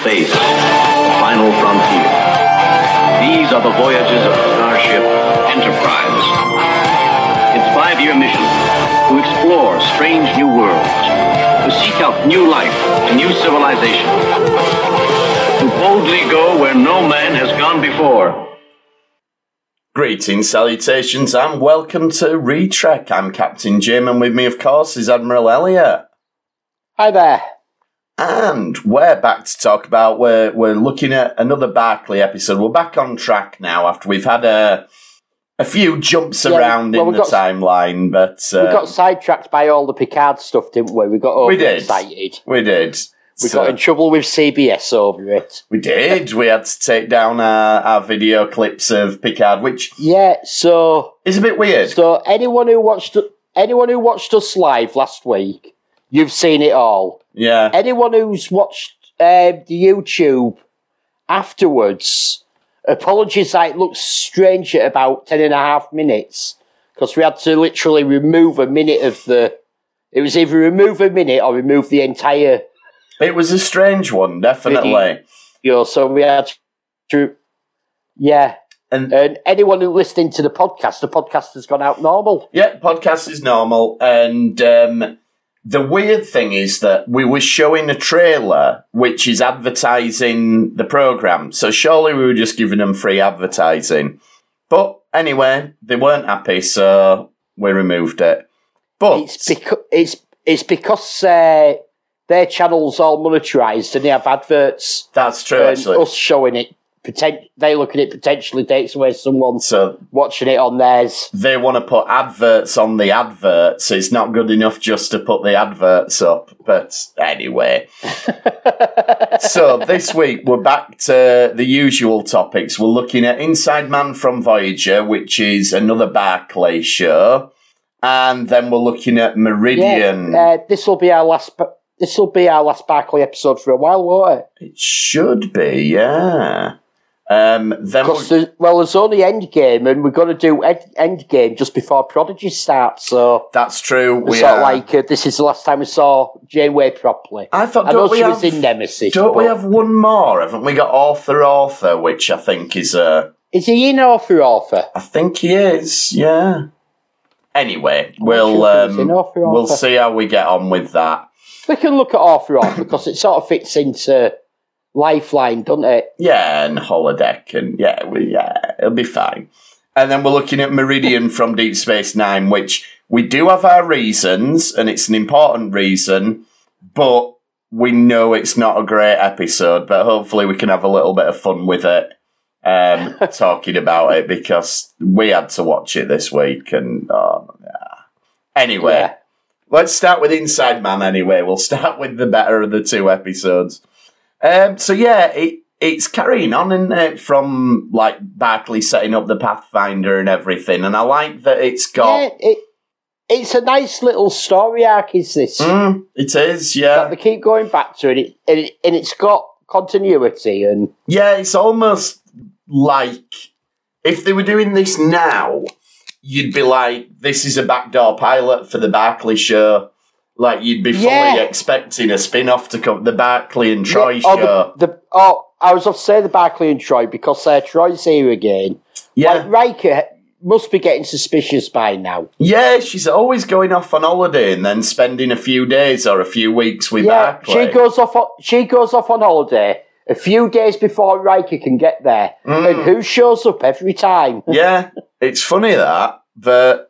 space, the final frontier. These are the voyages of Starship Enterprise. Its five-year mission to explore strange new worlds, to seek out new life and new civilization, to boldly go where no man has gone before. Greetings, salutations, and welcome to Retrek. I'm Captain Jim, and with me, of course, is Admiral Elliot. Hi there. And we're back to talk about we're we're looking at another Barclay episode. We're back on track now after we've had a a few jumps Yeah, around well, in the got- timeline, but we uh, got sidetracked by all the Picard stuff, didn't we? We got We did. overexcited. we did. We So- got in trouble with CBS over it. we did. We had to take down our, our video clips of Picard, which Yeah, so it's a bit weird. so anyone who watched anyone who watched us live last week, you've seen it all. Yeah, Anyone who's watched uh, the YouTube afterwards, apologies that it looks strange at about ten and a half minutes because we had to literally remove a minute of the. It was either remove a minute or remove the entire it was a strange one, definitely. know, so we had to, yeah. And And anyone who listening to the podcast, the podcast has gone out normal. Yeah, podcast is normal, and um, the weird thing is that we were showing a trailer which is advertising the program. So surely we were just giving them free advertising. But anyway, they weren't happy, so we removed it. But It's because it's it's because uh, their channel's all monetized and they have adverts. that's true, and actually. us showing it, they look at it potentially takes away someone So watching it on theirs. they want to put adverts on the adverts. It's not good enough just to put the adverts up. But anyway. so this week we're back to the usual topics. We're looking at Inside Man from Voyager, which is another Barclay show. And then we're looking at Meridian. Yeah, uh, this will be our last. This will be our last Barclay episode for a while, won't it? it should be, yeah. Um, then Because we're, there's, well, there's only Endgame, and we're going to do End- Endgame just before Prodigy starts. So that's true. we sort of like uh, this is the last time we saw Janeway properly. I thought I know she have, was in Nemesis. Don't we have one more? Haven't we got Author Author, which I think is a Is he in Author Author? I think he is, yeah. Anyway, we'll sure if he was um, in Author we'll see how we get on with that. We can look at Author Author because it sort of fits into Lifeline, doesn't it? Yeah, and holodeck, and yeah, we, yeah, it'll be fine. And then we're looking at Meridian from Deep Space Nine, which we do have our reasons, and it's an important reason, but we know it's not a great episode. But hopefully, we can have a little bit of fun with it, um, talking about it because we had to watch it this week, and oh, yeah. anyway. Yeah. Let's start with Inside Man anyway. We'll start with the better of the two episodes. Um, so yeah, it it's carrying on in it from like Barclay setting up the Pathfinder and everything, and I like that it's got. Yeah, it, it's a nice little story arc, is this? Mm, it is, That yeah, they keep going back to it, it, and, it, and it's got continuity and yeah. It's almost like if they were doing this now, you'd be like, "This is a backdoor pilot for the Barclay show." Like you'd be fully Yeah. expecting a spin-off to come, the Barclay and Troi Yeah, oh, show. the, the, oh, I was off to say the Barclay and Troi because uh, Troi's here again. yeah, Like Riker must be getting suspicious by now. Yeah, she's always going off on holiday and then spending a few days or a few weeks with Yeah, Barclay. she goes off. On, she goes off on holiday a few days before Riker can get there, Mm. and who shows up every time? yeah, it's funny that, but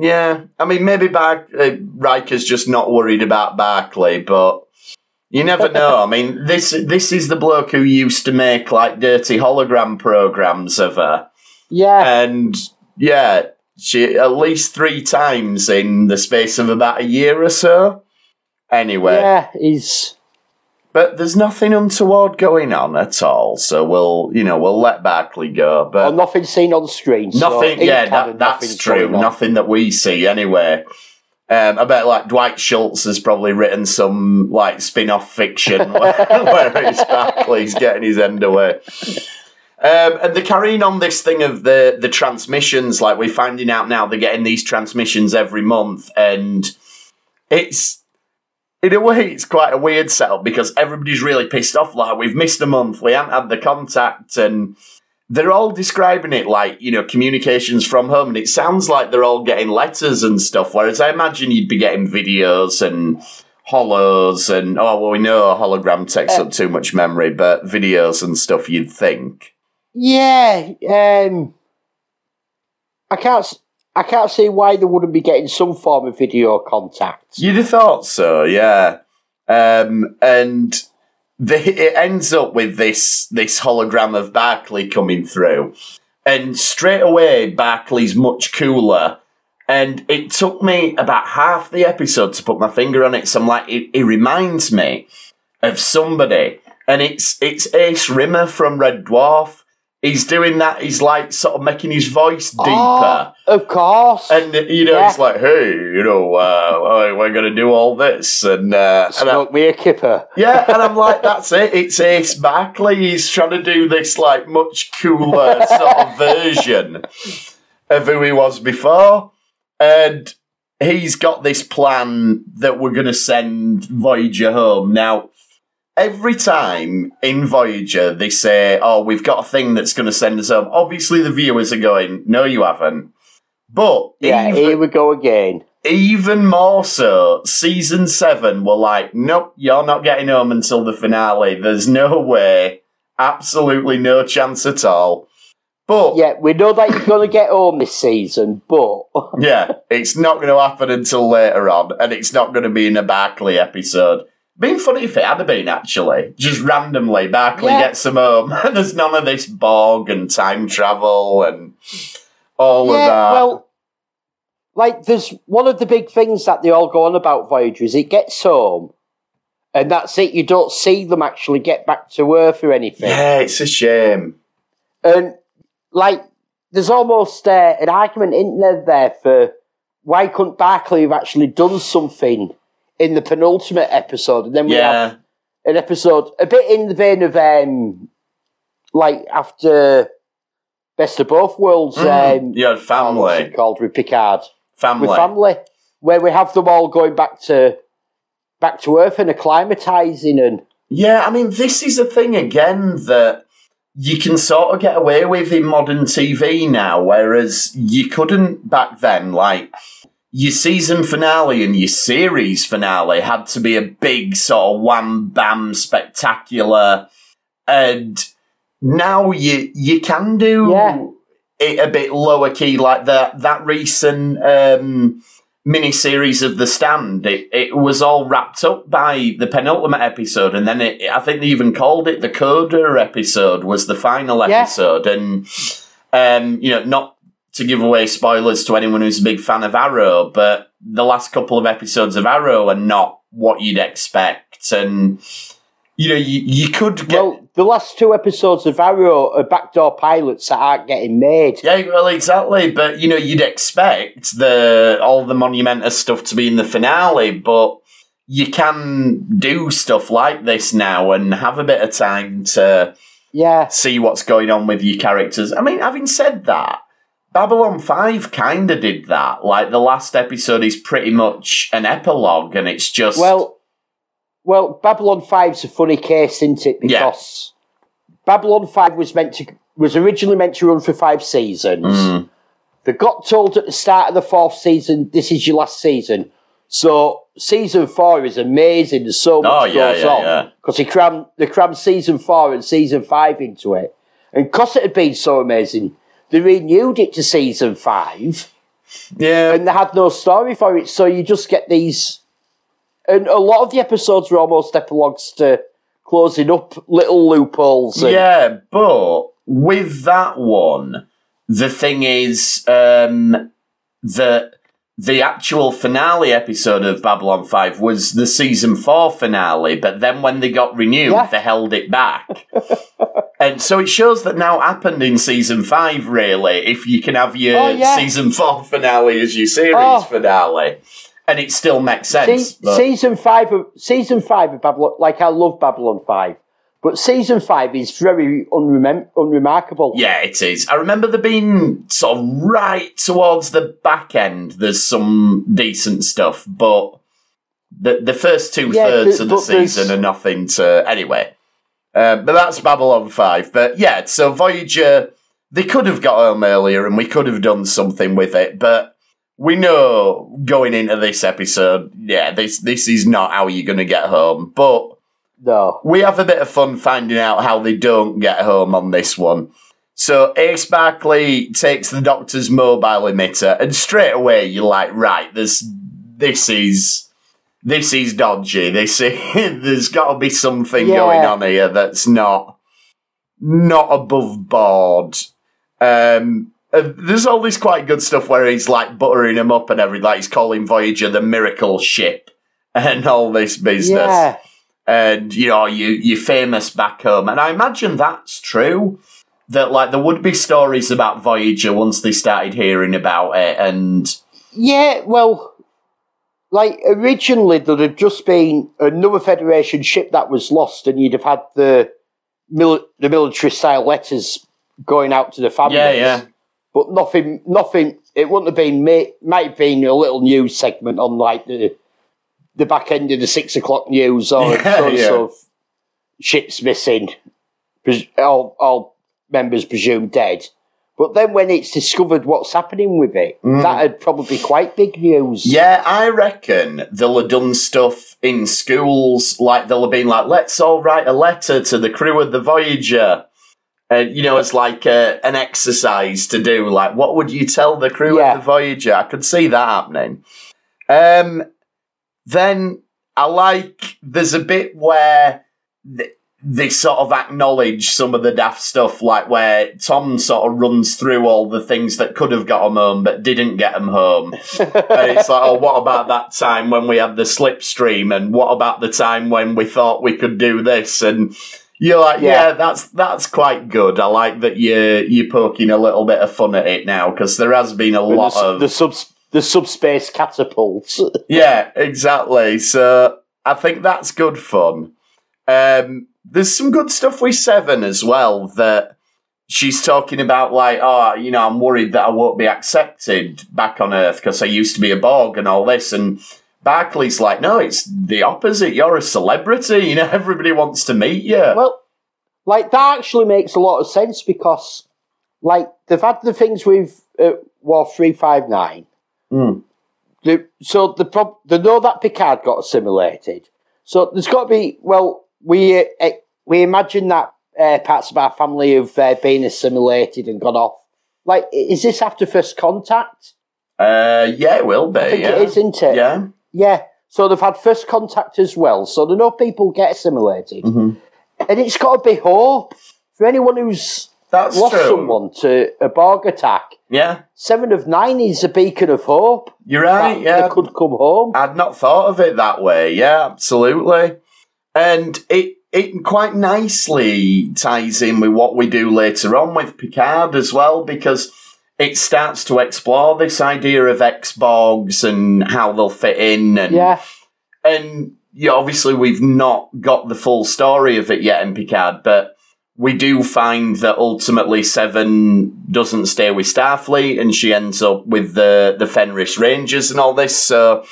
yeah, I mean, maybe Bar- uh, Riker's just not worried about Barclay, but you never know. I mean, this this is the bloke who used to make like dirty hologram programs of her, Yeah, and yeah, she at least three times in the space of about a year or so. Anyway, yeah, he's But there's nothing untoward going on at all, so we'll, you know, we'll let Barclay go. But well, nothing seen on screen. nothing, in yeah, canon, that, that's true. Nothing that we see anyway. Um, I bet like Dwight Schultz has probably written some like spin-off fiction where, where it's Barclay's getting his end away. Um, and they're carrying on this thing of the the transmissions. Like we're finding out now, they're getting these transmissions every month, and it's in a way, it's quite a weird setup because everybody's really pissed off. Like, we've missed a month, we haven't had the contact, and they're all describing it like, you know, communications from home. And it sounds like they're all getting letters and stuff, whereas I imagine you'd be getting videos and hollows and, oh, well, we know a hologram takes up too much memory, but videos and stuff you'd think. Yeah, um, I can't. I can't see why they wouldn't be getting some form of video contact. You'd have thought so, yeah. Um, and the, it ends up with this this hologram of Barclay coming through, and straight away Barclay's much cooler. And it took me about half the episode to put my finger on it. So I'm like, it, it reminds me of somebody, and it's it's Ace Rimmer from Red Dwarf. He's doing that. He's like sort of making his voice deeper. Oh, of course. And you know, Yeah. it's like, hey, you know, uh, we're going to do all this, and uh, and I- Smoke me a kipper. yeah, and I'm like, that's it. It's Ace Barclay. He's trying to do this like much cooler sort of version of who he was before, and he's got this plan that we're going to send Voyager home now. Every time in Voyager they say, "Oh, we've got a thing that's going to send us home," obviously the viewers are going, "No, you haven't." But Yeah, even, here we go again. even more so, season seven were like, nope, you're not getting home until the finale. There's no way. Absolutely no chance at all. But yeah, Yeah, we know that you're going to get home this season, but yeah, it's not going to happen until later on, and it's not going to be in a Barclay episode. Been funny if it had been actually. Just randomly, Barclay Yeah. gets him home, and there's none of this Borg and time travel and all of that. well, like there's one of the big things that they all go on about Voyager is it gets home, and that's it. You don't see them actually get back to Earth or anything. yeah, it's a shame. And like, there's almost uh, an argument in there, there for why couldn't Barclay have actually done something in the penultimate episode, and then we Yeah. have an episode a bit in the vein of um, like after Best of Both Worlds. Mm, Um, you had oh, family. called with Picard Family. with family, where we have them all going back to back to Earth and acclimatizing and Yeah, I mean, this is a thing again that you can sort of get away with in modern TV now, whereas you couldn't back then. Like, your season finale and your series finale had to be a big sort of wham bam spectacular, and now you you can do Yeah. it a bit lower key, like that that recent. Um, mini-series of the stand it, it was all wrapped up by the penultimate episode and then it, i think they even called it the coda episode was the final Yeah. episode and um you know not to give away spoilers to anyone who's a big fan of arrow but the last couple of episodes of arrow are not what you'd expect and you know you, you could get well, the last two episodes of Arrow are backdoor pilots that aren't getting made. Yeah, well, exactly. But you know, you'd expect the all the monumentous stuff to be in the finale, but you can do stuff like this now and have a bit of time to Yeah, see what's going on with your characters. I mean, having said that, Babylon 5 kind of did that. Like, the last episode is pretty much an epilogue, and it's just. well, well, Babylon 5's a funny case, isn't it? Yeah. Because Babylon 5 was meant to was originally meant to run for five seasons. Mm. They got told at the start of the fourth season, this is your last season. So season four is amazing. There's so much Oh, yeah, goes yeah, on yeah. because they crammed they crammed season four and season five into it, and because it had been so amazing, they renewed it to season five, yeah. and they had no story for it. So you just get these, and a lot of the episodes were almost epilogues to closing up little loopholes. And, Yeah, but with that one, the thing is um, that the actual finale episode of Babylon 5 was the season 4 finale, but then when they got renewed, Yeah. they held it back. and so it shows that now happened in season 5, really, if you can have your Oh, yeah. season 4 finale as your series Oh. finale. And it still makes sense. Se- season five of season five of Babylon. Like I love Babylon five, but season five is very unremem- unremarkable. Yeah, it is. I remember there being sort of right towards the back end, there's some decent stuff, but the the first two Yeah, thirds th- of the but there's- season are nothing to anyway. Uh, but that's Babylon Five. But yeah, so Voyager, they could have got home earlier, and we could have done something with it. But we know going into this episode, yeah, this this is not how you're going to get home. But No. we have a bit of fun finding out how they don't get home on this one. So Ace Barclay takes the doctor's mobile emitter, and straight away you're like, right, this this is this is dodgy. This is, there's got to be something Yeah. going on here that's not not above board. Um, uh, there's all this quite good stuff where he's like buttering him up and everything. Like he's calling Voyager the miracle ship and all this business Yeah. And you know you you're famous back home and i imagine that's true that like there would be stories about voyager once they started hearing about it and Yeah, well, like originally there'd have just been another Federation ship that was lost, and you'd have had the mil- the military style letters going out to the families. Yeah, yeah. But nothing, nothing. It wouldn't have been. Might have been a little news segment on like the the back end of the six o'clock news, or Yeah, yeah. sort of ships missing, all, all members presumed dead. But then when it's discovered what's happening with it, that'd probably be quite big news. Mm. yeah i reckon they'll have done stuff in schools like they'll have been like let's all write a letter to the crew of the voyager and you know it's like a, an exercise to do like what would you tell the crew Yeah. of the voyager i could see that happening um then I like there's a bit where th- they sort of acknowledge some of the daft stuff, like where Tom sort of runs through all the things that could have got him home but didn't get him home. and it's like, oh, what about that time when we had the slipstream, and what about the time when we thought we could do this? And you're like, yeah, Yeah. that's that's quite good. I like that you're you're poking a little bit of fun at it now because there has been a lot the, of the sub the subspace catapult. yeah, exactly. So I think that's good fun. Um, there's some good stuff with Seven as well that she's talking about, like, oh, you know, I'm worried that I won't be accepted back on Earth because I used to be a Borg and all this. And Barclay's like, no, it's the opposite. You're a celebrity. You know, everybody wants to meet you. well, like that actually makes a lot of sense because, like, they've had the things with uh, Wolf three five nine. Mm. The, so the prob- they know that Picard got assimilated. So there's got to be well, we uh, we imagine that uh, parts of our family have uh, been assimilated and gone off. Like, is this after first contact? Uh, yeah, it will be. I think yeah. it is, isn't it? Yeah. Yeah. So they've had first contact as well. So they know people get assimilated. Mhm. And it's got to be hope for anyone who's That's lost true. someone to a Borg attack. Yeah, Seven of Nine is a beacon of hope. you're right. Yeah, They could come home. I'd not thought of it that way. Yeah, absolutely. And it it quite nicely ties in with what we do later on with Picard as well, because it starts to explore this idea of X-Borgs and how they'll fit in and Yeah. and yeah, obviously we've not got the full story of it yet in Picard, but we do find that ultimately Seven doesn't stay with Starfleet, and she ends up with the the Fenris Rangers and all this. So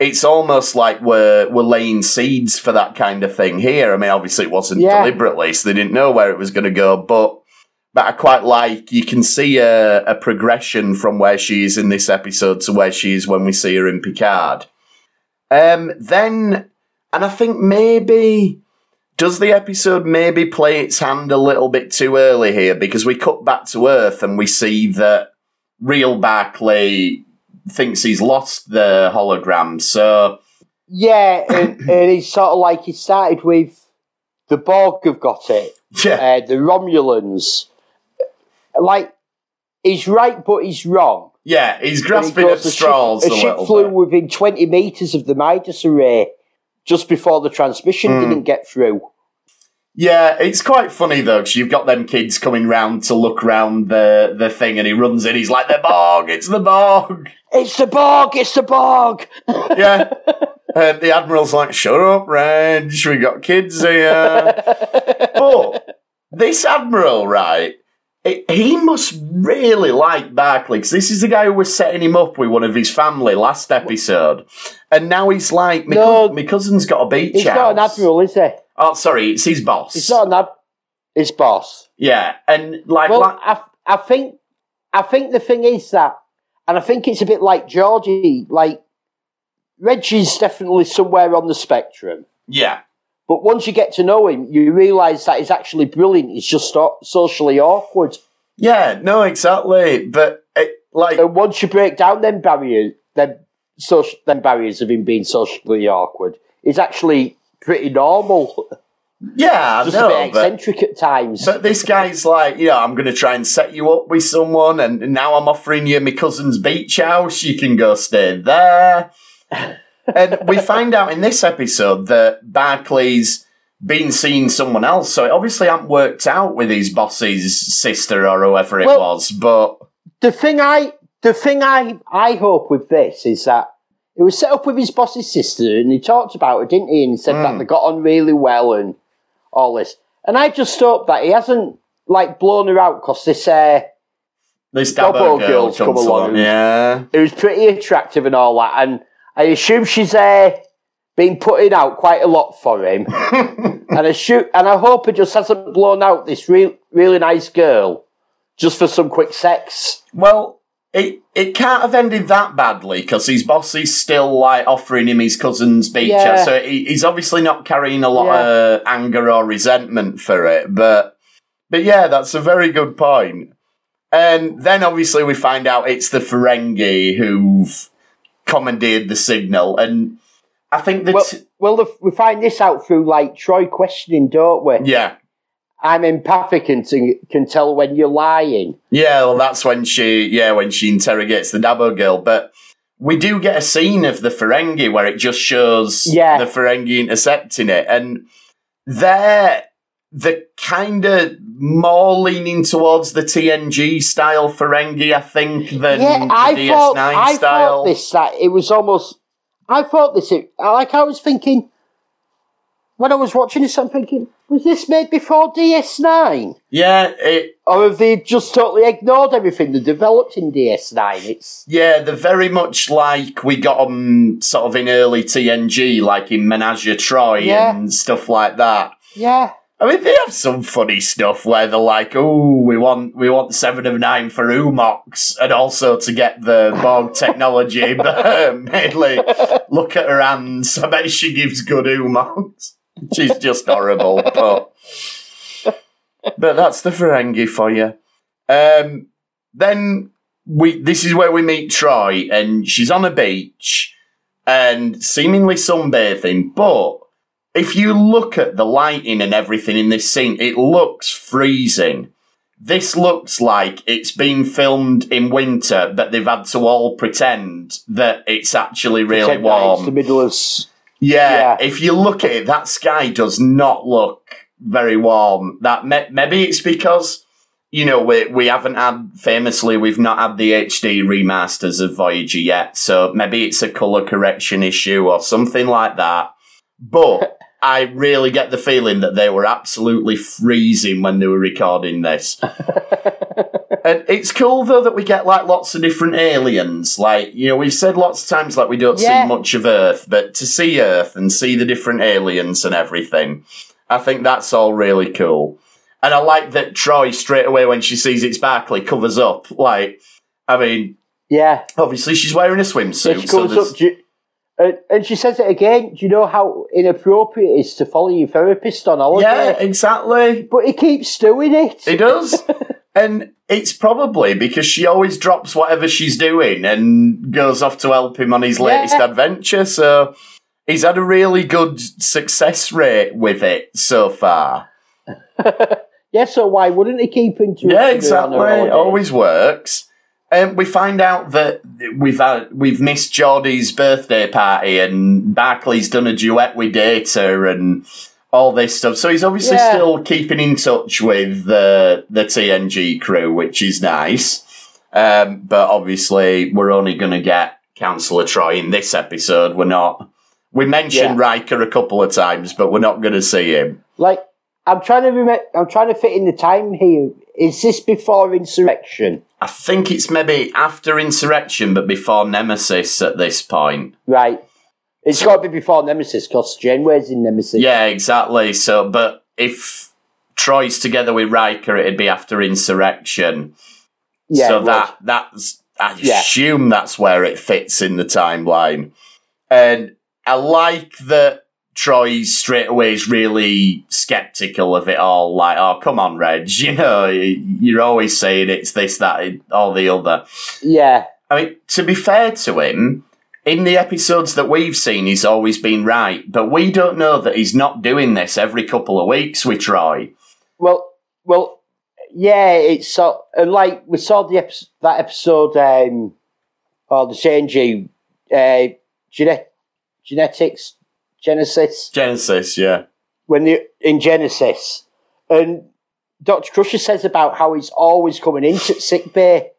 it's almost like we're we're laying seeds for that kind of thing here. I mean, obviously it wasn't Yeah. deliberately, so they didn't know where it was going to go, but. But I quite like you can see a, a progression from where she is in this episode to where she is when we see her in Picard. Um, then, and I think maybe does the episode maybe play its hand a little bit too early here because we cut back to Earth and we see that real Barclay thinks he's lost the hologram. So Yeah. and, and it's sort of like he started with the Borg have got it, yeah, uh, the Romulans. Like, he's right, but he's wrong. yeah, he's And he grasping at straws ship, a a ship little flew bit. within 20 metres of the Midas array just before the transmission Hmm. didn't get through. Yeah, it's quite funny though, because you've got them kids coming round to look round the the thing, and he runs in. He's like, "The Borg! It's the Borg!" It's the Borg! It's the Borg! Yeah. And the Admiral's like, shut up, Reg, we got kids here. but this Admiral, right, it, he must really like Barclay because this is the guy who was setting him up with one of his family last episode, and now he's like, my, No. cou- my cousin's got a beach He's house. not an admiral, is he? Oh, sorry, it's his boss. He's not an ad. His boss. Yeah, and like, Well, like- I, I think, I think the thing is that, and I think it's a bit like Geordi. Like Reggie's definitely somewhere on the spectrum. yeah, But once you get to know him, you realise that he's actually brilliant. He's just so- socially awkward. yeah, no, exactly. But it, like, And once you break down them barriers, them social, them barriers of him being socially awkward, he's actually pretty normal. yeah, Just a know, bit but, eccentric at times. but this guy's like, you know, I'm going to try and set you up with someone, and now I'm offering you my cousin's beach house. You can go stay there. And we find out in this episode that Barclay's been seeing someone else, so it obviously hadn't worked out with his boss's sister or whoever it Well- was. But the thing I the thing I I hope with this is that it was set up with his boss's sister, and he talked about it, didn't he? And he said that they got on really well and all this. And I just hope that he hasn't like blown her out because this uh, this Double girl girls come along, yeah. it was pretty attractive and all that. And I assume she's uh, been putting out quite a lot for him. and I shoot, and I hope it just hasn't blown out this real, really nice girl just for some quick sex. Well, it it can't have ended that badly because his boss is still like offering him his cousin's beach, Yeah. so he, he's obviously not carrying a lot Yeah. of anger or resentment for it. But but yeah, that's a very good point. And then obviously we find out it's the Ferengi who've commandeered the signal, and I think that Well, well, the, we find this out through like Troi questioning, don't we? yeah. I'm empathic and t- can tell when you're lying. Yeah, well, that's when she, yeah, when she interrogates the Dabo girl. But we do get a scene of the Ferengi where it just shows Yeah. the Ferengi intercepting it, and they're the kind of more leaning towards the TNG style Ferengi, I think, than yeah, the I DS9 I style. thought this that it was almost. I thought this. It, like I was thinking when I was watching this. I'm thinking, was this made before DS9, Yeah, it, or have they just totally ignored everything they developed in DS9? It's yeah, they're very much like we got them sort of in early TNG, like in Menage a Troi Yeah. and stuff like that. yeah. I mean, they have some funny stuff where they're like, "Oh, we want we want seven of nine for oo-mox, and also to get the Borg technology." but mainly, look at her hands. I bet she gives good oo-mox. She's just horrible, but but that's the Ferengi for you. Um, then we this is where we meet Troi, and she's on a beach and seemingly sunbathing, but if you look at the lighting and everything in this scene, it looks freezing. This looks like it's been filmed in winter, but they've had to all pretend that it's actually really Pretend It's the middle of. Yeah, Yeah. if you look at it, that sky does not look very warm. That may- maybe it's because you know we we haven't had famously we've not had the HD remasters of Voyager yet, so maybe it's a color correction issue or something like that. But I really get the feeling that they were absolutely freezing when they were recording this. and it's cool though that we get like lots of different aliens. Like, you know, we've said lots of times like we don't Yeah. see much of Earth, but to see Earth and see the different aliens and everything, I think that's all really cool. And I like that Troi straight away when she sees it's Barclay covers up. Like, I mean, Yeah. obviously she's wearing a swimsuit. she So up, and, and she says it again. Do you know how inappropriate it is to follow your therapist on holiday? yeah, exactly. But he keeps doing it. He does. and it's probably because she always drops whatever she's doing and goes off to help him on his latest Yeah. adventure. So he's had a really good success rate with it so far. Yeah, so why wouldn't he keep into it? Yeah, exactly. It always works. And we find out that we've had, we've missed Geordi's birthday party, and Barclay's done a duet with Data, and all this stuff. So he's obviously Yeah. still keeping in touch with the the TNG crew, which is nice. Um, but obviously, we're only going to get Councillor Troi in this episode. We're not. We mentioned Riker a couple of times, but we're not going to see him. Like, I'm trying to remember. I'm trying to fit in the time here. Is this before insurrection? I think it's maybe after Insurrection, but before Nemesis at this point. Right. It's got to be before Nemesis because Janeway's in Nemesis. Yeah, exactly. So, but if Troi's together with Riker, it'd be after Insurrection. Yeah, so it would. that that's I Yeah. assume that's where it fits in the timeline. And I like that Troi straight away is really skeptical of it all. Like, oh, come on, Reg, you know, you're always saying it's this, that, all the other. Yeah. I mean, to be fair to him, in the episodes that we've seen, he's always been right. But we don't know that he's not doing this every couple of weeks with Troi. Well, well, yeah. It's so and like we saw the epi- that episode, um, or the changing, uh, genet- genetics, Genesis. Genesis, yeah. when they in Genesis, and Doctor Crusher says about how he's always coming into sick bay.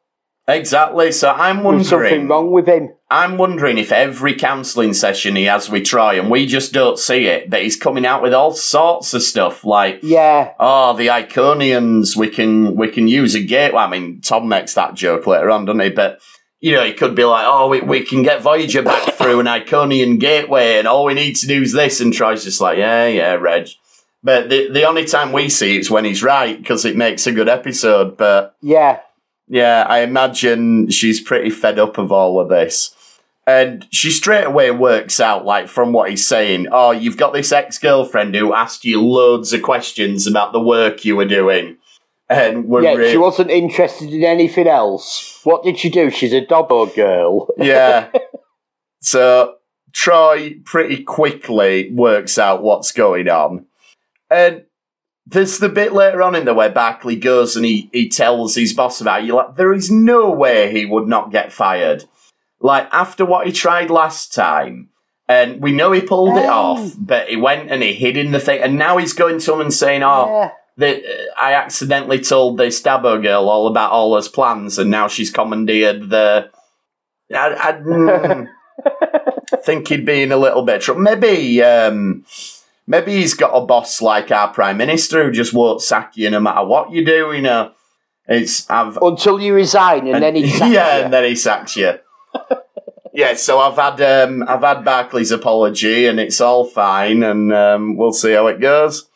Exactly. So I'm There's something wondering. wrong with him. I'm wondering if every counselling session he has we try and we just don't see it, that he's coming out with all sorts of stuff like, Yeah, oh, the Iconians, we can we can use a gate. Well, I mean, Tom makes that joke later on, doesn't he? But you know, he could be like, oh, we, we can get Voyager back through an Iconian gateway, and all we need to do is this. And Troi's just like, yeah, yeah, Reg. But the the only time we see it's when he's right because it makes a good episode. But yeah, yeah, I imagine she's pretty fed up of all of this. And she straight away works out, like, from what he's saying, oh, you've got this ex girlfriend who asked you loads of questions about the work you were doing. And we're yeah. She wasn't interested in anything else. What did she do? She's a Dabo girl. yeah. So Troi pretty quickly works out what's going on. And there's the bit later on in the where Barclay goes and he, he tells his boss about. You're like, there is no way he would not get fired. Like, after what he tried last time, and we know he pulled it off, but he went and he hid in the thing, and now he's going to him and saying, oh, Yeah. That uh, I accidentally told the Stabbo girl all about all his plans, and now she's commandeered the. I, I mm, think he'd be in a little bit trouble. Maybe, um, maybe he's got a boss like our prime minister who just won't sack you no matter what you do. You know, it's I've Until you resign, and, then he sacks yeah, you. and then he sacks you. yeah, so I've had um, I've had Barclay's apology, and it's all fine, and um, we'll see how it goes.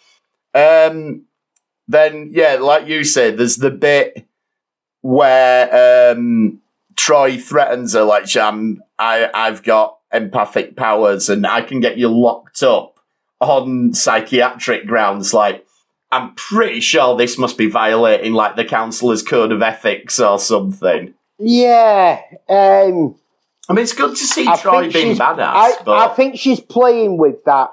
Um, then yeah, like you said, there's the bit where um, Troi threatens her, like, "I'm I I've got empathic powers, and I can get you locked up on psychiatric grounds." Like, I'm pretty sure this must be violating like the councillor's code of ethics or something. Yeah. Um, I mean, it's good to see I Troi being badass, I, but I think she's playing with that.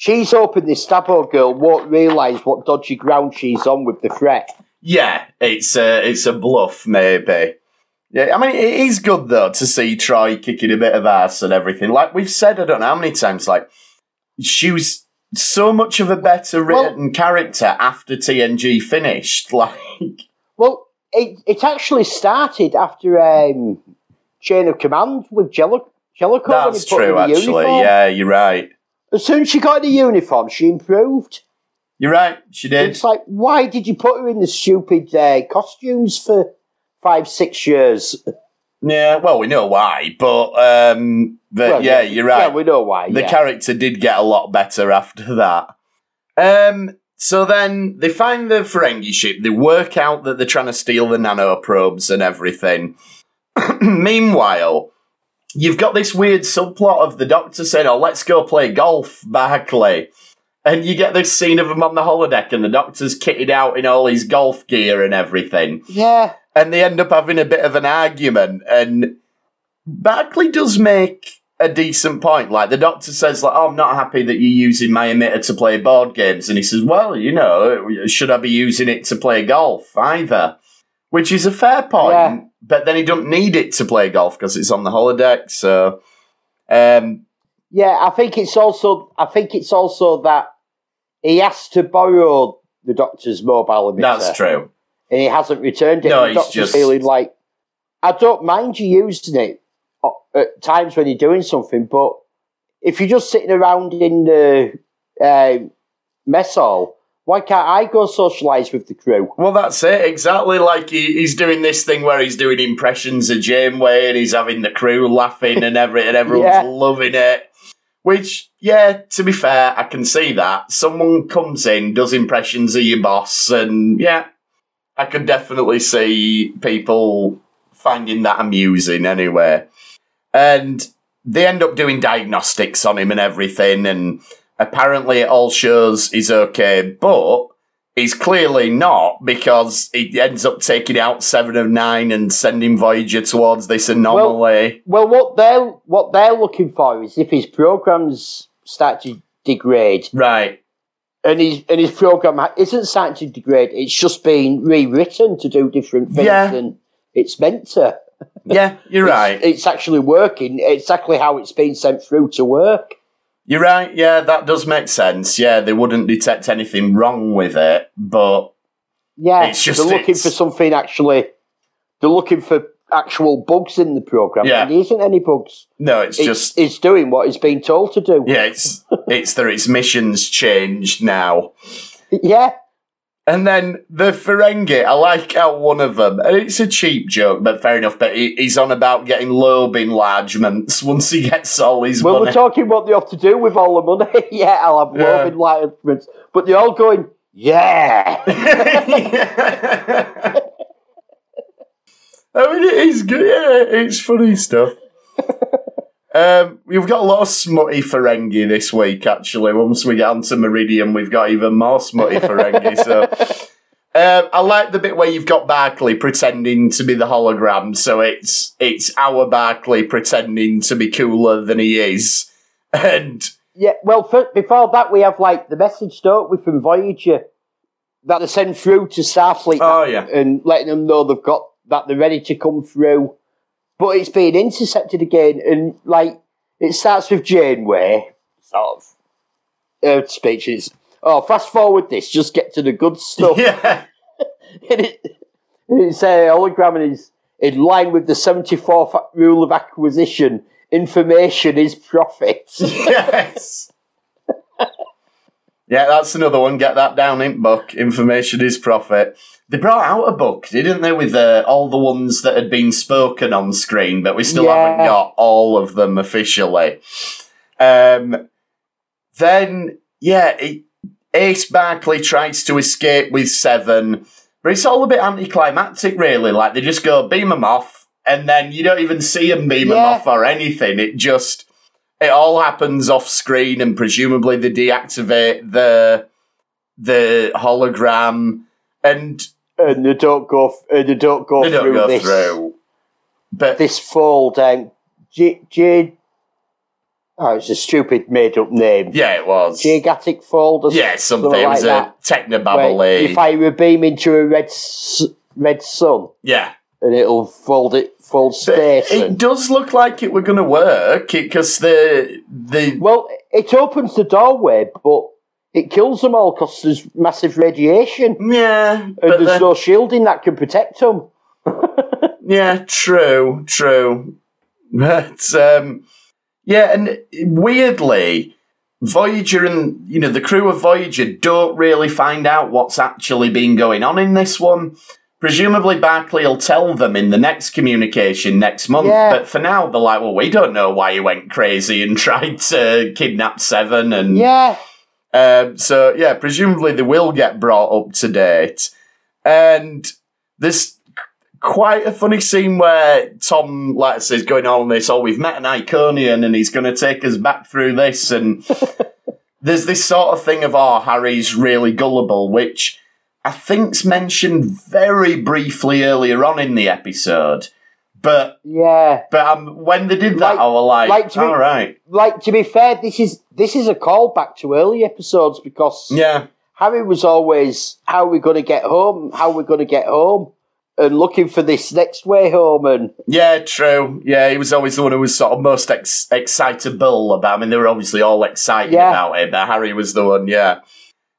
She's hoping this Stabbo girl won't realise what dodgy ground she's on with the threat. yeah, it's a it's a bluff, maybe. Yeah, I mean, it is good though to see Troi kicking a bit of ass and everything. Like we've said, I don't know how many times, like she was so much of a better Well- written character after TNG finished. Like, Well, it it actually started after um, Chain of Command with Jellicoe. When that's true, actually. Yeah, you're right. As soon as she got in the uniform, she improved. You're right. She did. It's like, why did you put her in the stupid uh, costumes for five, six years? Yeah, well, we know why, but um, but Well, yeah, you're right. Yeah, we know why. the yeah. character did get a lot better after that. Um, so then they find the Ferengi ship. They work out that they're trying to steal the nanoprobes and everything. Meanwhile, you've got this weird subplot of the Doctor saying, "Oh, let's go play golf, Barclay." And you get this scene of him on the holodeck, and the Doctor's kitted out in all his golf gear and everything yeah, and they end up having a bit of an argument. And Barclay does make a decent point. Like the doctor says, like, "Oh, I'm not happy that you're using my emitter to play board games," and he says, "Well, you know, should I be using it to play golf either?" Which is a fair point, Yeah. But then he don't need it to play golf because it's on the holodeck. So, um, yeah. I think it's also. I think it's also that he has to borrow the Doctor's mobile emitter. that's true. and he hasn't returned it. No, and the he's doctor's just- feeling like, I don't mind you using it at times when you're doing something, but if you're just sitting around in the uh, mess hall Why can't I go socialise with the crew? Well, that's it. Exactly. Like he, he's doing this thing where he's doing impressions of Janeway and he's having the crew laughing and every and everyone's Yeah. loving it. Which, yeah, to be fair, I can see that. Someone comes in, does impressions of your boss, and yeah, I could definitely see people finding that amusing anyway. And they end up doing diagnostics on him and everything, and apparently it all shows he's okay, but he's clearly not because he ends up taking out seven of nine and sending Voyager towards this anomaly. Well, what they're what they're looking for is if his programs start to degrade, right. and his and his program isn't starting to degrade. It's just been rewritten to do different things Yeah. than it's meant to. Yeah, you're right. It's actually working exactly how it's been sent through to work. You're right. Yeah, that does make sense. Yeah, they wouldn't detect anything wrong with it, but Yeah, It's just- they're looking it's- for something actually. They're looking for actual bugs in the program. Yeah. and there isn't any bugs. no, it's It's, just it's doing what it's been told to do. yeah, it's it's that its mission's changed now. yeah. And then the Ferengi, I like how one of them, and it's a cheap joke, but fair enough. But he, he's on about getting lobe enlargements once he gets all his Well, money. we're talking what they have to do with all the money. yeah, I'll have Yeah. lobe enlightenments. But they're all going, yeah. I mean, it is good. Yeah, it's funny stuff. Um, we've got a lot of smutty Ferengi this week, actually. Once we get onto Meridian, we've got even more smutty Ferengi. So. Um, I like the bit where you've got Barclay pretending to be the hologram, so it's it's our Barclay pretending to be cooler than he is, and yeah, well, for, before that, we have like the message, don't we, from Voyager that they send through to Starfleet Oh, yeah. and letting them know they've got that they're ready to come through. But it's being intercepted again, and like it starts with Janeway, sort of her speech is, oh, fast forward this, just get to the good stuff. yeah, and it, it's a hologram and is in line with the 74th rule of acquisition. Information is profit. yes. Yeah, that's another one. Get that down in book. Information is profit. They brought out a book, didn't they, with uh, all the ones that had been spoken on screen, but we still Yeah. haven't got all of them officially. Um, then, yeah, it, Ace Barclay tries to escape with Seven, but it's all a bit anticlimactic, really. Like, they just go beam them off, and then you don't even see them beam them Yeah. off or anything. It just it all happens off screen and presumably they deactivate the the hologram and and they don't go. And they don't go they don't through go this. through. But This fold. Um, J. J oh, it's a stupid made-up name. yeah, it was. Gigantic fold. Yeah, something. something It was like a that. technobabble. You fire a beam into a red red sun, Yeah. And it'll fold it, fold space. it does look like it were going to work because the the Well, it opens the doorway, but it kills them all because there's massive radiation. yeah, And there's the- no shielding that can protect them. Yeah, true, true. But um, yeah, and weirdly, Voyager and you know the crew of Voyager don't really find out what's actually been going on in this one. Presumably, Barclay will tell them in the next communication next month. Yeah. But for now, they're like, "Well, we don't know why you went crazy and tried to kidnap Seven." And Yeah. um, so yeah, presumably they will get brought up to date. And this quite a funny scene where Tom like says going on this, oh, we've met an Iconian and he's gonna take us back through this and there's this sort of thing of oh Harry's really gullible, which I think's mentioned very briefly earlier on in the episode. But Yeah. but um, when they did that, Like- I was like, like to be- all right, Like to be fair, this is this is a callback to early episodes because yeah, Harry was always how are we going to get home, how are we going to get home, and looking for this next way home. And Yeah, true. Yeah, he was always the one who was sort of most ex- excitable about. I mean, they were obviously all excited Yeah. about it, but Harry was the one. Yeah.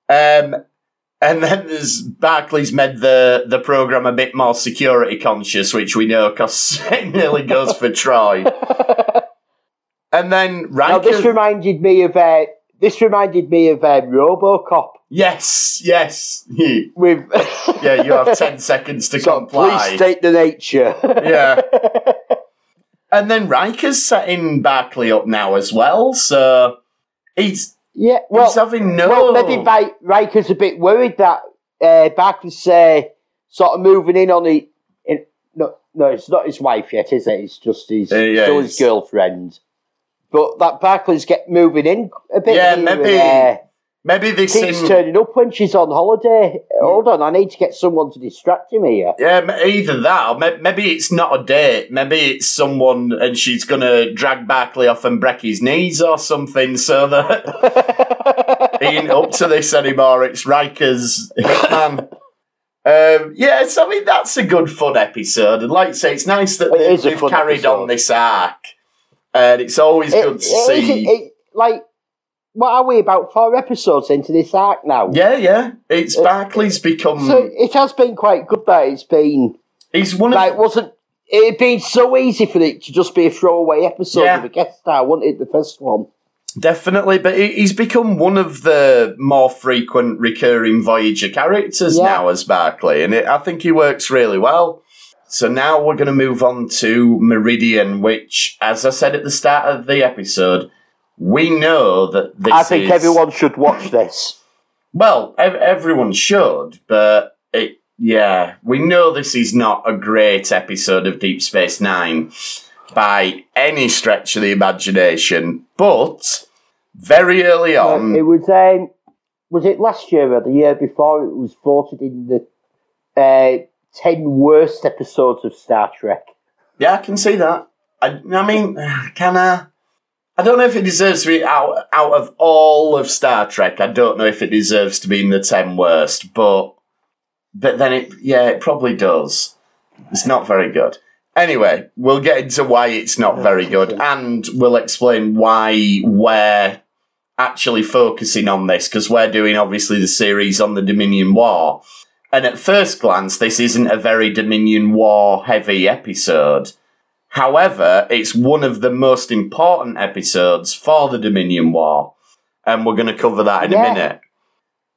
Um, and then there's Barclay's made the the program a bit more security conscious, which we know because it nearly goes for Troi. And then now this reminded me of uh, this reminded me of um, RoboCop Yes, yes. With yeah, you have 10 seconds to of, comply. please state the nature. yeah. And then Riker's setting Barclay up now as well, so he's yeah, well, he's having no. well, maybe Bi- Riker's a bit worried that uh, Barclay's uh, sort of moving in on the. In, no, no, it's not his wife yet, is it? It's just his, Uh, yeah, still his girlfriend. But that Barclay's get moving in a bit. Yeah, maybe- uh, maybe this keeps in, turning up when she's on holiday. Hold on, I need to get someone to distract him here. Yeah, either that, or maybe it's not a date. Maybe it's someone, and she's gonna drag Barclay off and break his knees or something, so that he ain't up to this anymore. It's Riker's hitman. Um, yeah, so I mean that's a good fun episode, and like I say, it's nice that it they, they've carried episode. on this arc, and it's always It- good to it- see. like, what are we about four episodes into this arc now? yeah, yeah, it's Barclay's become. So it has been quite good that it's been he's one of like wasn't it had been so easy for it to just be a throwaway episode Yeah. of a guest star, wasn't it? The first one. Definitely, but he's become one of the more frequent recurring Voyager characters Yeah. now as Barclay, and it, I think he works really well. So now we're going to move on to Meridian, which, as I said at the start of the episode, we know that this I think is- everyone should watch this. Well, ev- everyone should, but it, yeah, we know this is not a great episode of Deep Space Nine by any stretch of the imagination, but very early on. it was um, was it last year or the year before? It was voted in the uh, ten worst episodes of Star Trek. Yeah, I can see that. I, I mean, can I? I don't know if it deserves to be out out of all of Star Trek. I don't know if it deserves to be in the ten worst, but but then it yeah, it probably does. It's not very good. Anyway, we'll get into why it's not very good, and we'll explain why we're actually focusing on this because we're doing obviously the series on the Dominion War. And at first glance, this isn't a very Dominion War heavy episode. However, it's one of the most important episodes for the Dominion War. And we're going to cover that in Yeah. a minute.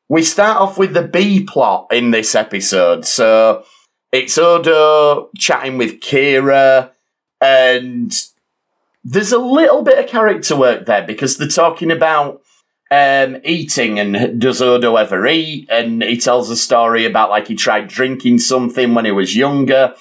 We start off with the B plot in this episode. So it's Odo chatting with Kira, and there's a little bit of character work there because they're talking about um, eating and does Odo ever eat? And he tells a story about like he tried drinking something when he was younger.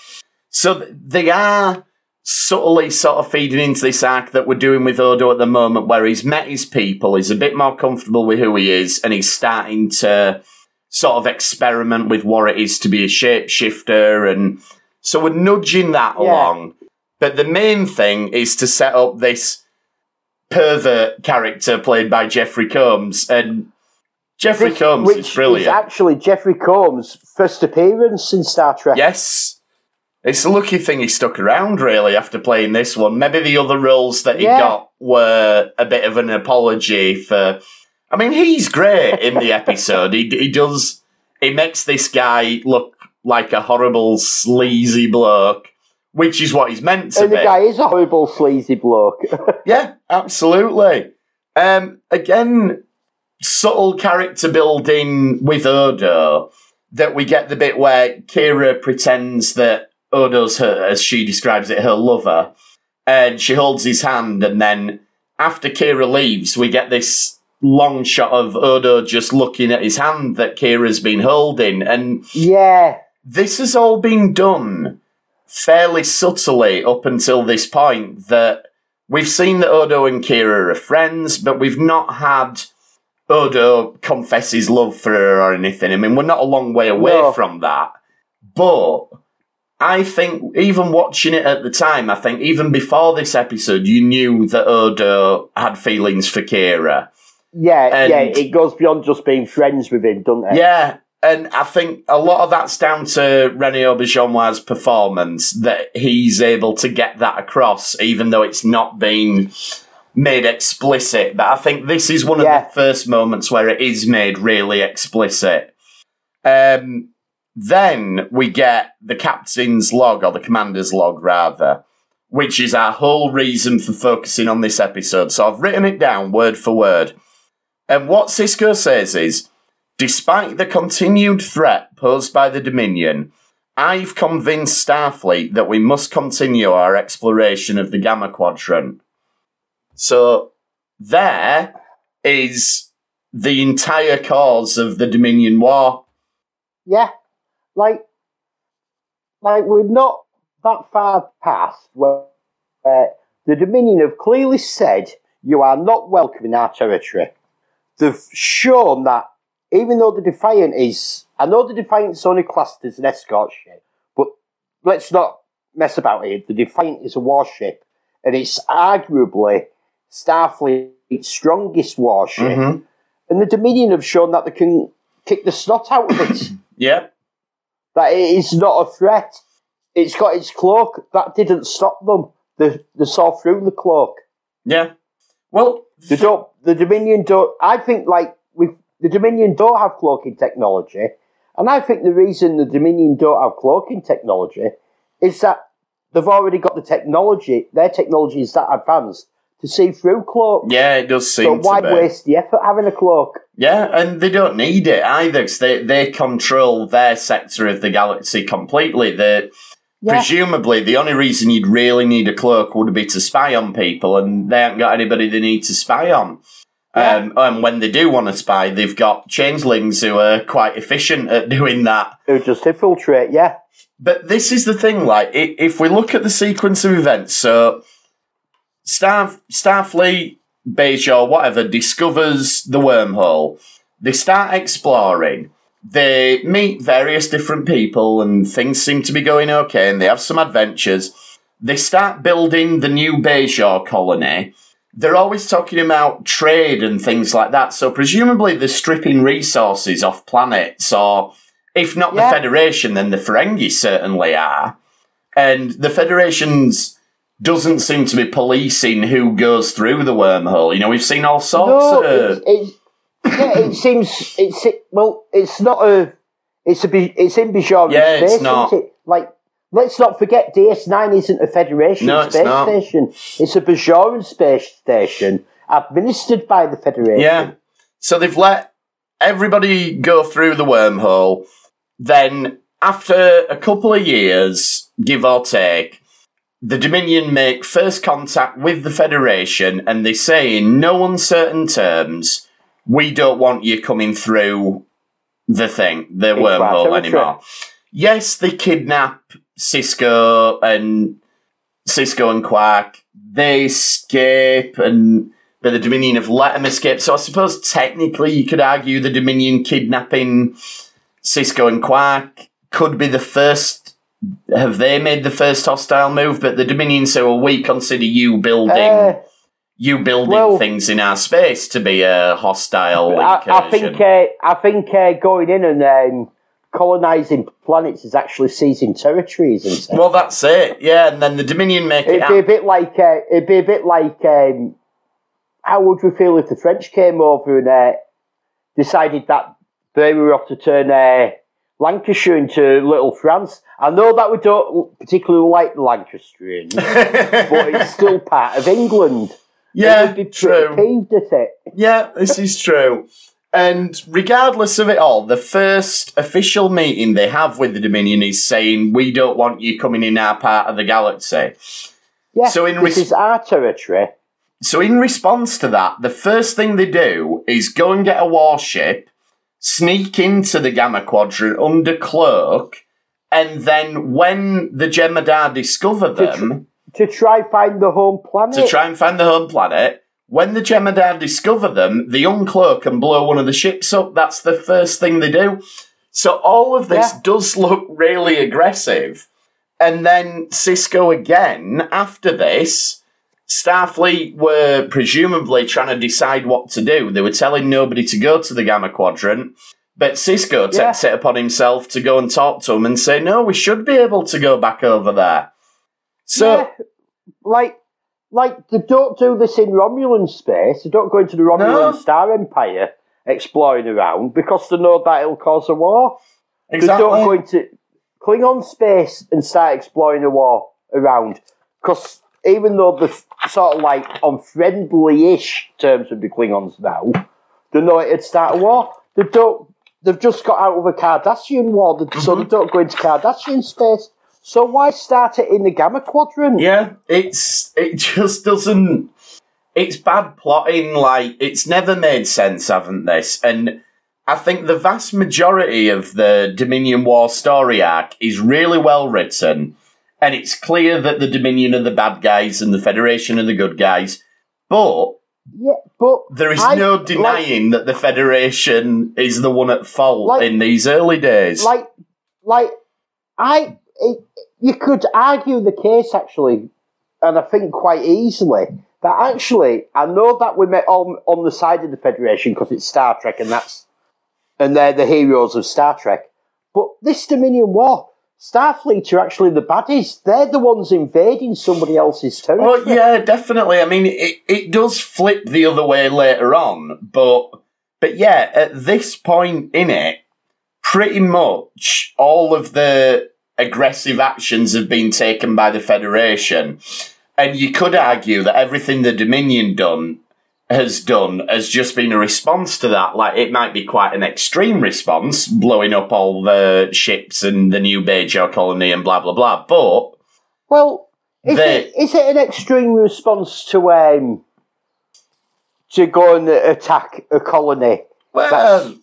So they are subtly sort of feeding into this arc that we're doing with Odo at the moment, where he's met his people, he's a bit more comfortable with who he is, and he's starting to sort of experiment with what it is to be a shapeshifter. And so we're nudging that Yeah. along. But the main thing is to set up this pervert character played by Jeffrey Combs. And Jeffrey This- Combs which is brilliant. actually Jeffrey Combs' first appearance in Star Trek. Yes. It's a lucky thing he stuck around, really, after playing this one. Maybe the other roles that he Yeah. got were a bit of an apology for. I mean, he's great in the episode. he, he does. He makes this guy look like a horrible, sleazy bloke, which is what he's meant to And be. the guy is a horrible, sleazy bloke. Yeah, absolutely. Um, again, subtle character building with Odo that we get the bit where Kira pretends that Odo's her, as she describes it, her lover, and she holds his hand, and then after Kira leaves, we get this long shot of Odo just looking at his hand that Kira's been holding, and yeah. this has all been done fairly subtly up until this point that we've seen that Odo and Kira are friends, but we've not had Odo confess his love for her or anything. I mean, we're not a long way away No. from that. But I think even watching it at the time, I think even before this episode, you knew that Odo had feelings for Kira. Yeah, And- yeah, it goes beyond just being friends with him, doesn't it? Yeah, and I think a lot of that's down to Rene Auberjonois' performance that he's able to get that across, even though it's not been made explicit. But I think this is one of the first moments where it is made really explicit. Um, then we get the captain's log, or the commander's log, rather, which is our whole reason for focusing on this episode. So I've written it down word for word. And what Sisko says is, despite the continued threat posed by the Dominion, I've convinced Starfleet that we must continue our exploration of the Gamma Quadrant. So there is the entire cause of the Dominion War. Yeah, like, like we're not that far past where uh, the Dominion have clearly said you are not welcome in our territory. They've shown that even though the Defiant is, I know the Defiant's only classed as an escort ship, but let's not mess about it. The Defiant is a warship, and it's arguably Starfleet's strongest warship. Mhm. And the Dominion have shown that they can kick the snot out of it. Yeah. That it is not a threat. It's got its cloak. That didn't stop them. They, they saw through the cloak. Yeah. Well, They don't. The Dominion don't. I think like with the Dominion don't have cloaking technology, and I think the reason the Dominion don't have cloaking technology is that they've already got the technology. Their technology is that advanced to see through cloak. yeah, it does seem. so why waste the effort having a cloak? Yeah, and they don't need it either 'cause they, they control their sector of the galaxy completely. They, Yeah. Presumably, the only reason you'd really need a cloak would be to spy on people, and they haven't got anybody they need to spy on. Yeah. Um, and when they do want to spy, they've got changelings who are quite efficient at doing that. Who just infiltrate? Yeah. But this is the thing, like, if we look at the sequence of events, so Star, Starfleet, Bajor, whatever, discovers the wormhole. They start exploring. They meet various different people, and things seem to be going okay, and they have some adventures. They start building the new Bajor colony. They're always talking about trade and things like that, so presumably they're stripping resources off planets, or if not Yeah. the Federation, then the Ferengi certainly are. And the Federation's doesn't seem to be policing who goes through the wormhole. You know, we've seen all sorts No, of. it's, it's, yeah, it seems it's well, it's not a, it's a, it's in Bajoran Yeah, it's space, not. isn't it? Like, let's not forget, DS9 isn't a Federation No, it's space not. station. It's a Bajoran space station administered by the Federation. Yeah. So they've let everybody go through the wormhole. Then, after a couple of years, give or take, the Dominion make first contact with the Federation and they say in no uncertain terms, we don't want you coming through the thing, the It's wormhole anymore. Yes, they kidnap Sisko and Sisko and Quark. They escape and but the Dominion have let them escape. So I suppose technically you could argue the Dominion kidnapping Sisko and Quark could be the first. Have they made the first hostile move? But the Dominion say, "Well, we consider you building Uh, you building well- things in our space to be a hostile I, I think uh, I think uh, going in and um, colonizing planets is actually seizing territories, isn't it? well, that's it. Yeah, and then the Dominion make it. It'd be a bit like uh, it'd be a bit like um, how would we feel if the French came over and uh, decided that they were off to turn uh, Lancashire into Little France? I know that we don't particularly like the Lancastrians, but it's still part of England. yeah, be true. peeved at it. Yeah, this is true. And regardless of it all, the first official meeting they have with the Dominion is saying, We don't want you coming in our part of the galaxy. Yeah, So in this is our territory. So, in response to that, the first thing they do is go and get a warship, sneak into the Gamma Quadrant under cloak, and then when the Jem'Hadar discover To them, To try find the home planet. to try and find the home planet. When the Jem'Hadar discover them, they uncloak and blow one of the ships up. That's the first thing they do. So all of this Yeah. does look really aggressive. And then Sisko again, after this, Starfleet were presumably trying to decide what to do. They were telling nobody to go to the Gamma Quadrant. But Sisko Yeah. takes it upon himself to go and talk to them and say, no, we should be able to go back over there. So, Yeah, like, like they don't do this in Romulan space. They don't go into the Romulan No. Star Empire exploring around because they know that it'll cause a war. They don't go into Klingon space and start exploring a war around because even though they're sort of like on friendly-ish terms with the Klingons now, they know it'd start a war. They don't. They've just got out of a Cardassian war, so Mm-hmm. they don't go into Cardassian space. So why start it in the Gamma Quadrant? Yeah, it's it just doesn't. It's bad plotting. Like it's never made sense, haven't this? And I think the vast majority of the Dominion War story arc is really well written, and it's clear that the Dominion are the bad guys and the Federation are the good guys. But Yeah, but there is I- no like- denying that the Federation is the one at fault Like- in these early days. like, like, I, it, you could argue the case actually, and I think quite easily that actually, I know that we met on on the side of the Federation because it's Star Trek, and that's, and they're the heroes of Star Trek. But this Dominion War, Starfleet are actually the baddies. They're the ones invading somebody else's territory. Well, yeah, definitely. I mean, it, it does flip the other way later on, but but yeah, at this point in it, pretty much all of the aggressive actions have been taken by the Federation, and you could argue that everything the Dominion done has done has just been a response to that. Like it might be quite an extreme response, blowing up all the ships and the new Bajor colony and blah blah blah. But Well, is, They- it, is it an extreme response to um to go and attack a colony? Well, That's-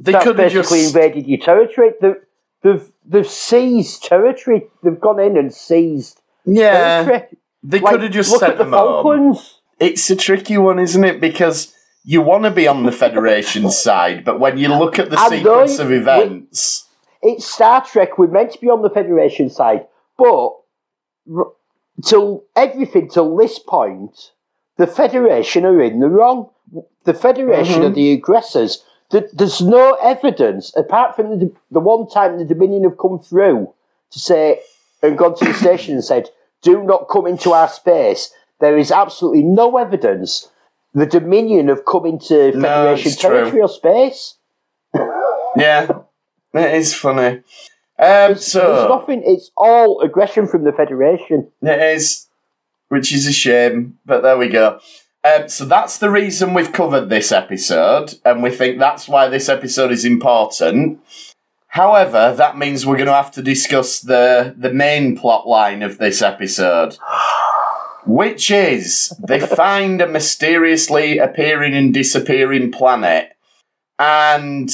they That's could have basically just. invaded your territory. They've, they've they've seized territory. They've gone in and seized Yeah, territory. they Like, could have just look sent at the them home. It's a tricky one, isn't it? Because you want to be on the Federation side, but when you look at the I'm sequence going of events, It's Star Trek. We're meant to be on the Federation side, but r- till everything till this point, the Federation are in the wrong. The Federation Mm-hmm. are the aggressors. Th- There's no evidence apart from the, the one time the Dominion have come through to say and gone to the station and said, "Do not come into our space." There is absolutely no evidence the Dominion have come into Federation true. territory or space. yeah, it is funny. Um, There's so nothing. It's all aggression from the Federation. it is, which is a shame, but there we go. Um, so that's the reason we've covered this episode, and we think that's why this episode is important. However, that means we're going to have to discuss the the main plot line of this episode, which is they find a mysteriously appearing and disappearing planet, and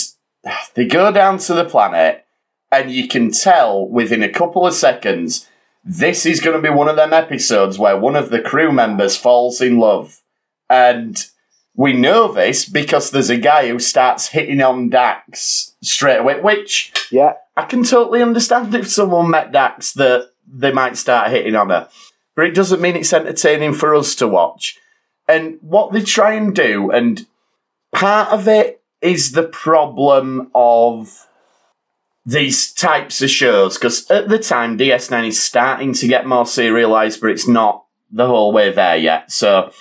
they go down to the planet, and you can tell within a couple of seconds this is going to be one of them episodes where one of the crew members falls in love. And we know this because there's a guy who starts hitting on Dax straight away, which Yeah, I can totally understand if someone met Dax that they might start hitting on her. But it doesn't mean it's entertaining for us to watch. And what they try and do, and part of it is the problem of these types of shows, because at the time DS9 is starting to get more serialized, but it's not the whole way there yet. So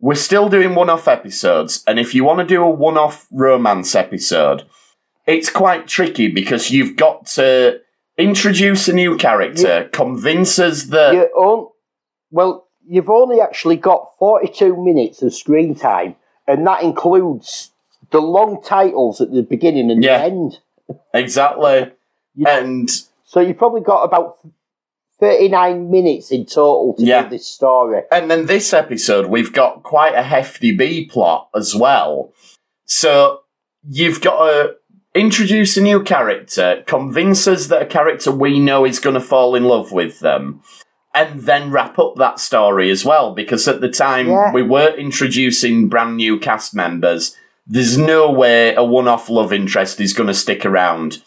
we're still doing one off episodes, and if you want to do a one off romance episode, it's quite tricky because you've got to introduce a new character, convince us that. you well, you've only actually got forty-two minutes of screen time, and that includes the long titles at the beginning and Yeah. the end. Exactly. Yeah. And So you've probably got about thirty-nine minutes in total to Yeah. do this story. and then this episode we've got quite a hefty B plot as well. So you've got to introduce a new character, convince us that a character we know is going to fall in love with them, and then wrap up that story as well. Because at the time Yeah. we were introducing brand new cast members. There's no way a one-off love interest is going to stick around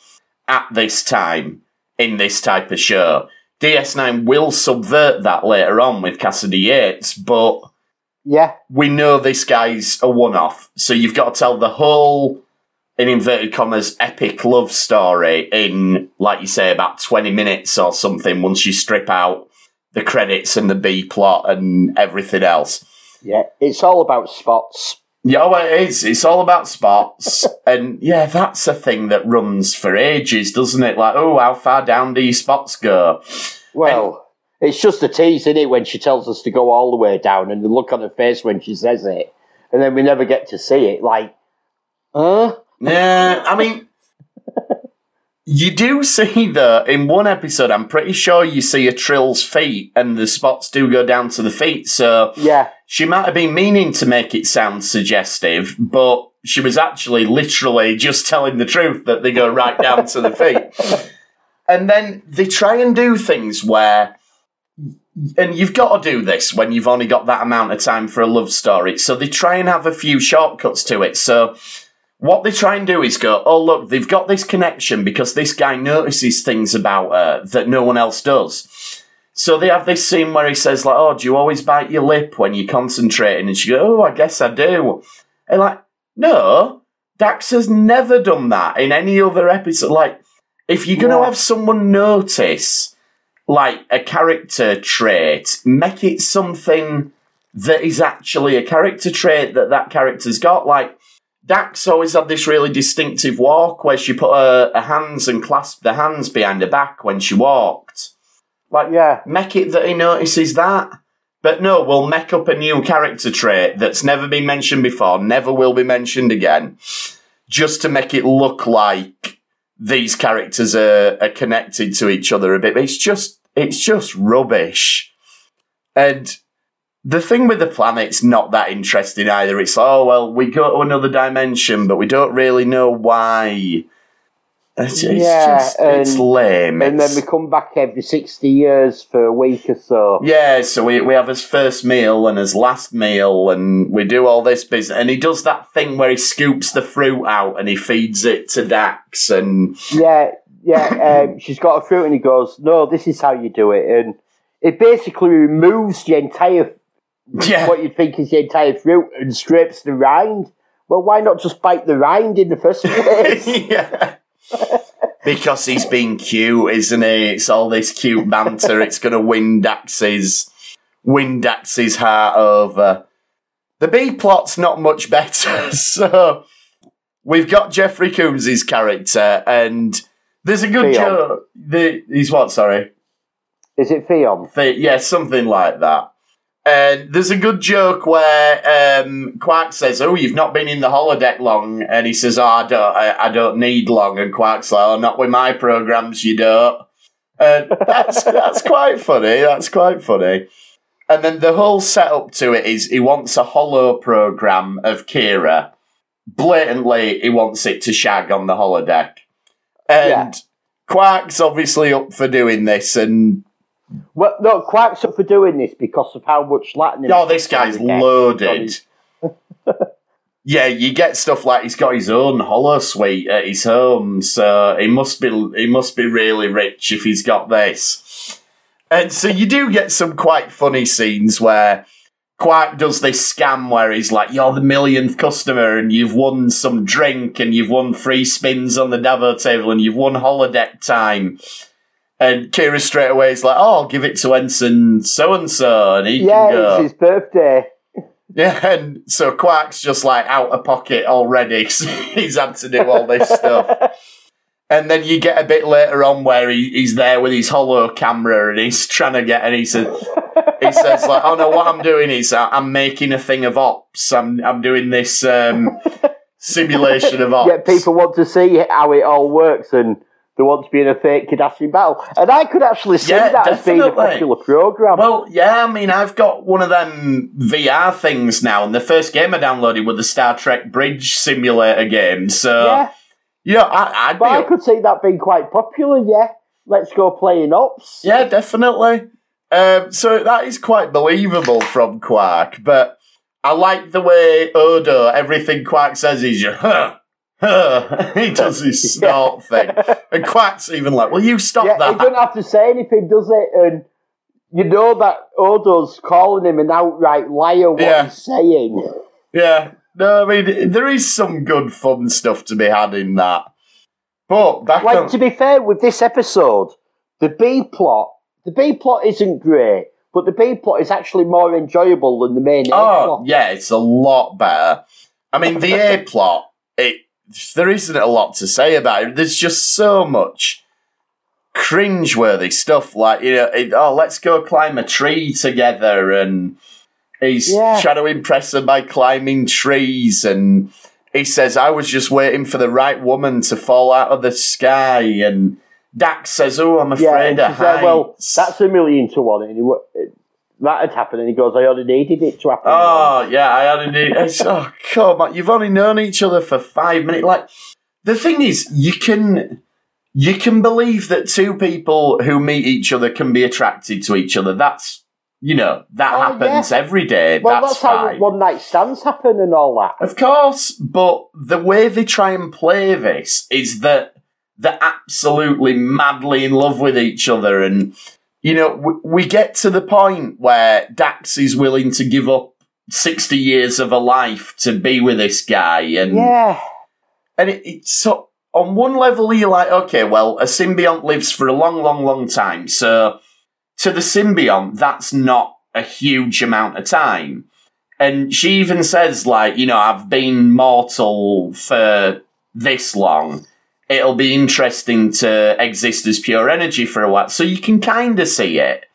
at this time in this type of show. DS9 will subvert that later on with Cassidy Yates, but Yeah, we know this guy's a one off. So you've got to tell the whole, in inverted commas, epic love story in, like you say, about 20 minutes or something once you strip out the credits and the B plot and everything else. yeah. It's all about spots. Yeah, well, it is. It's all about spots. and yeah, that's a thing that runs for ages, doesn't it? Like, oh, how far down do your spots go? Well, it's just a tease, isn't it, when she tells us to go all the way down and the look on her face when she says it. And then we never get to see it. Like, Huh? Yeah, I mean, you do see that in one episode. I'm pretty sure you see a Trill's feet, and the spots do go down to the feet. So Yeah. she might have been meaning to make it sound suggestive, but she was actually literally just telling the truth that they go right down to the feet. And then they try and do things where, and you've got to do this when you've only got that amount of time for a love story. So they try and have a few shortcuts to it. So what they try and do is go, oh, look, they've got this connection because this guy notices things about her that no one else does. So they have this scene where he says, like, oh, do you always bite your lip when you're concentrating? And she goes, oh, I guess I do. And like, no, Dax has never done that in any other episode. Like, if you're going to Yeah. have someone notice, like, a character trait, make it something that is actually a character trait that that character's got. Like, Dax always had this really distinctive walk where she put her, her hands and clasped her hands behind her back when she walked. Like, Yeah. make it that he notices that. But no, we'll make up a new character trait that's never been mentioned before, never will be mentioned again, just to make it look like these characters are, are connected to each other a bit. But It's just, it's just rubbish. And the thing with the planet's not that interesting either. It's, oh, well, we go to another dimension, but we don't really know why. It's, it's Yeah, just, it's and- lame. And then we come back every 60 years for a week or so. yeah, so we, we have his first meal and his last meal, and we do all this business. And he does that thing where he scoops the fruit out and he feeds it to Dax. And Yeah, yeah. Um, she's got a fruit, and he goes, "No, this is how you do it." And it basically removes the entire yeah, what you'd think is the entire fruit and scrapes the rind. Well, why not just bite the rind in the first place? yeah. because he's being cute, isn't he? It's all this cute banter. it's going to win Dax's win Dax's heart over. The B plot's not much better. so we've got Jeffrey Combs' character, and there's a good joke. The, he's what? Sorry. is it Theon? Th- yeah, something like that. And there's a good joke where um, Quark says, "Oh, you've not been in the holodeck long," and he says, "Oh, I don't, I, I don't need long." And Quark's like, "Oh, not with my programs, you don't." And that's that's quite funny. That's quite funny. And then the whole setup to it is he wants a hollow program of Kira. Blatantly, he wants it to shag on the holodeck, and Yeah. Quark's obviously up for doing this, and Well, no, Quark's up for doing this because of how much latinum. Oh, this guy's loaded. yeah, you get stuff like he's got his own hollow suite at his home, so he must be he must be really rich if he's got this. And so you do get some quite funny scenes where Quark does this scam where he's like, "You're the millionth customer, and you've won some drink, and you've won free spins on the Dabo table, and you've won holodeck time." And Kira straight away is like, "Oh, I'll give it to Ensign so and so, and he Yeah, can go." Yeah, it's his birthday. Yeah, and so Quark's just like out of pocket already. he's had to do all this stuff. And then you get a bit later on where he, he's there with his hollow camera and he's trying to get, and he says, he says like, "Oh no, what I'm doing is I'm making a thing of ops. I'm I'm doing this um, simulation of ops." Yeah, people want to see how it all works and they want being a fake Cardassian battle. And I could actually see Yeah, that as being a popular program. Well, yeah, I mean, I've got one of them VR things now, and the first game I downloaded was the Star Trek Bridge Simulator game. So, yeah, yeah, I, I'd be but I could see that being quite popular. Yeah, let's go playing ops. Yeah, definitely. Um, so that is quite believable from Quark, but I like the way Odo, everything Quark says is huh. he does his snort thing. And Quark's even like, will you stop Yeah, he doesn't have to say anything, does it? And you know that Odo's calling him an outright liar what Yeah. he's saying. Yeah. No, I mean, there is some good fun stuff to be had in that. But Like on... to be fair, with this episode, the B plot, the B plot isn't great, but the B plot is actually more enjoyable than the main A Oh, plot. yeah, it's a lot better. I mean, the A plot, it there isn't a lot to say about it. There's just so much cringeworthy stuff. Like, you know, it, oh, let's go climb a tree together, and he's Yeah. trying to impress her by climbing trees, and he says, I was just waiting for the right woman to fall out of the sky. And Dax says, Oh, I'm afraid and of said, well, that's a million to one. And that had happened, and he goes, I only needed it to happen. Oh yeah, I only need. Oh come on, you've only known each other for five minutes. Like the thing is, you can you can believe that two people who meet each other can be attracted to each other. That's you know that Oh, happens yeah. every day. well, that's, that's, how one night stands happen and all that. Of course, but the way they try and play this is that they're absolutely madly in love with each other. And, you know, we, we get to the point where Dax is willing to give up 60 years of a life to be with this guy. And, Yeah. and it, it's so, on one level, you're like, okay, well, a symbiont lives for a long, long, long time. So to the symbiont, that's not a huge amount of time. And she even says, like, you know, I've been mortal for this long. It'll be interesting to exist as pure energy for a while. So you can kind of see it.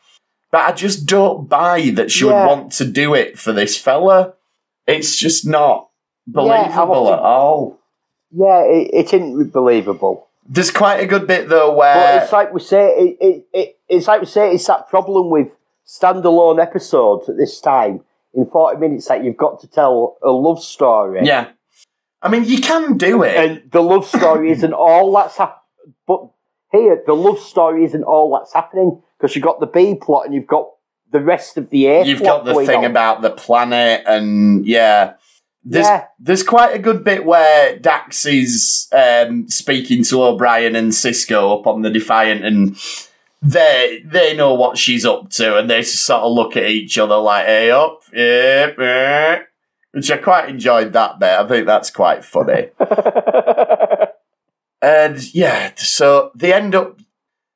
But I just don't buy that she Yeah. would want to do it for this fella. It's just not believable want at all. Yeah, it, it isn't believable. There's quite a good bit though But where it's like we say, it, it, it, it's like we say, it's that problem with standalone episodes at this time. In 40 minutes, that you've got to tell a love story. yeah, I mean you can do it. And the love story isn't all that's happening. But here, the love story isn't all that's happening because you've got the B plot and you've got the rest of the A You've got the thing on. about the planet, and yeah, there's Yeah. there's quite a good bit where Dax is um, speaking to O'Brien and Sisko up on the Defiant, and they they know what she's up to, and they sort of look at each other like, "Hey up, yeah." Eh." Which I quite enjoyed that bit. I think that's quite funny. And yeah, so they end up,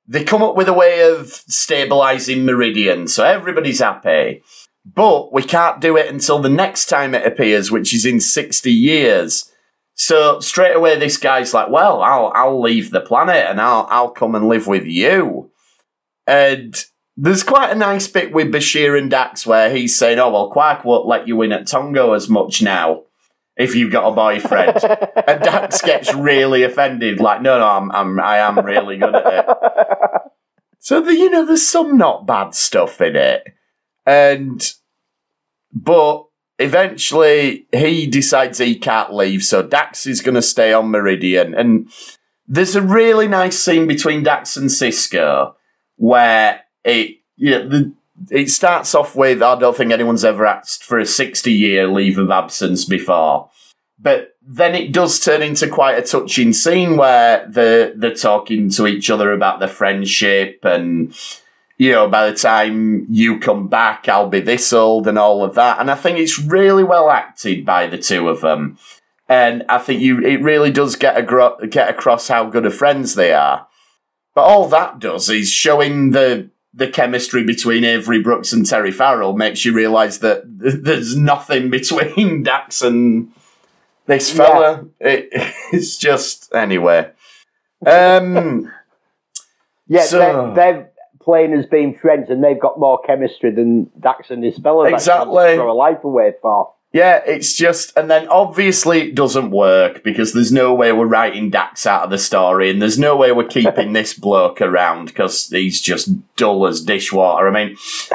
they come up with a way of stabilizing Meridian, so everybody's happy. But we can't do it until the next time it appears, which is in 60 years. So straight away, this guy's like, well, I'll, I'll leave the planet and I'll, I'll come and live with you. And there's quite a nice bit with Bashir and Dax where he's saying, oh, well, Quark won't let you in at Tongo as much now if you've got a boyfriend. and Dax gets really offended, like, no, no, I'm, I'm, I am really good at it. So, the, you know, there's some not bad stuff in it. And, but eventually he decides he can't leave, so Dax is going to stay on Meridian. And there's a really nice scene between Dax and Sisko where it, know, the, it starts off with I don't think anyone's ever asked for a 60 year leave of absence before. But then it does turn into quite a touching scene where they're, they're talking to each other about their friendship and, you know, by the time you come back, I'll be this old and all of that. And I think it's really well acted by the two of them. And I think you, it really does get, agro- get across how good of friends they are. But all that does is showing the the chemistry between Avery Brooks and Terry Farrell makes you realise that there's nothing between Dax and this fella. It, it's just anyway. Um, Yeah, So- they're, they're playing as being friends, and they've got more chemistry than Dax and his fella. Exactly. Throw a life away for. Yeah, it's just, and then obviously it doesn't work because there's no way we're writing Dax out of the story, and there's no way we're keeping this bloke around because he's just dull as dishwater. I mean,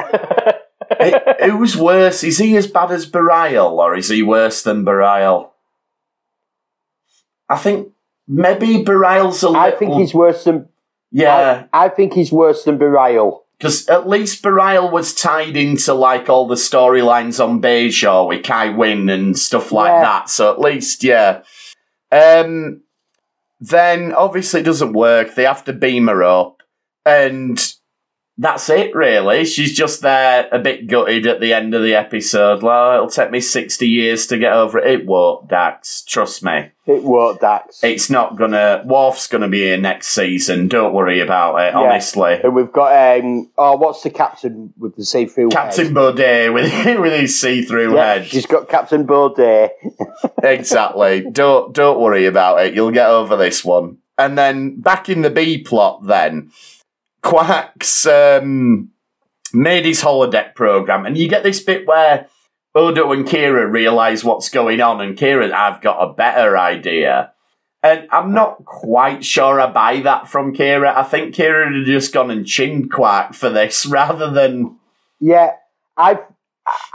it, who's worse? Is he as bad as Bareil, or is he worse than Bareil? I think maybe Bareil's a little. I think he's worse than. yeah, I, I think he's worse than Bareil. Because at least Bareil was tied into like all the storylines on Bajor with Kai Wynn and stuff like Yeah. that. So at least, yeah. Um, then obviously it doesn't work. They have to beam her up, and that's it. Really, she's just there, a bit gutted at the end of the episode. Well, it'll take me sixty years to get over it. It won't, Dax. Trust me. It won't, Dax. It's not gonna. Worf's gonna be here next season. Don't worry about it. Yeah. Honestly. and we've got um oh what's the captain with the see-through Captain head? Boday with with his see-through Yeah, head. she's got Captain Boday. exactly. Don't don't worry about it. You'll get over this one. And then back in the B plot, then Quark's um, made his holodeck program, and you get this bit where Odo and Kira realise what's going on, and Kira, I've got a better idea. And I'm not quite sure I buy that from Kira. I think Kira had just gone and chinned Quark for this rather than. Yeah, I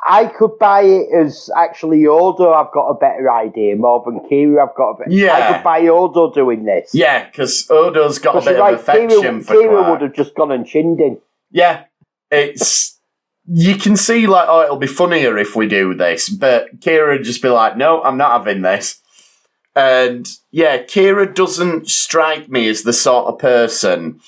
I could buy it as actually Odo. I've got a better idea more than Kira. I've got a better. Yeah. I could buy Odo doing this. Yeah, because Odo's got a bit you're of affection Kira, for Kira would have just gone and chinned him. Yeah, it's you can see like oh it'll be funnier if we do this, but Kira would just be like, no, I'm not having this. And yeah, Kira doesn't strike me as the sort of person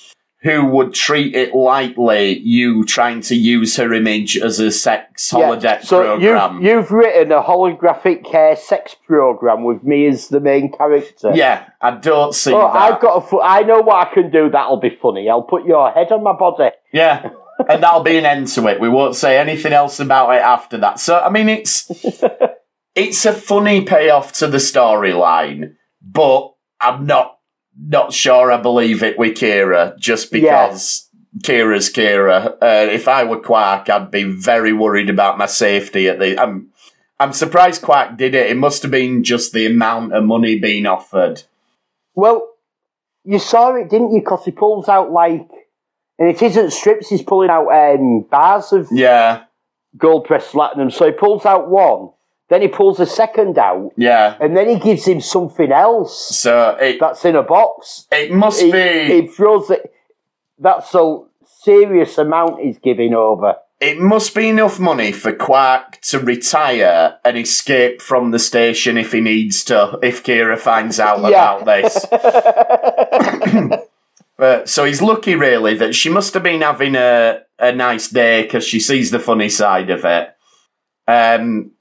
who would treat it lightly. You trying to use her image as a sex holodeck so program. you've you've written a holographic uh, sex program with me as the main character. yeah, I don't see Oh, that. I've got a. Fu- I know what I can do. That'll be funny. I'll put your head on my body. Yeah. and that'll be an end to it. We won't say anything else about it after that. So I mean it's it's a funny payoff to the storyline, but I'm not not sure I believe it with Kira just because Kira's Kira. Uh, if I were Quark, I'd be very worried about my safety at the I'm I'm surprised Quark did it. It must have been just the amount of money being offered. Well, you saw it, didn't you? Because he pulls out like, and it isn't strips. He's pulling out um, bars of Yeah, gold pressed latinum. So he pulls out one, then he pulls a second out, yeah. and then he gives him something else So it that's in a box. it must He, be he throws it. That's a serious amount he's giving over. It must be enough money for Quark to retire and escape from the station if he needs to, if Kira finds out Yeah. about this. Uh, so he's lucky, really, that she must have been having a, a nice day because she sees the funny side of it. Um,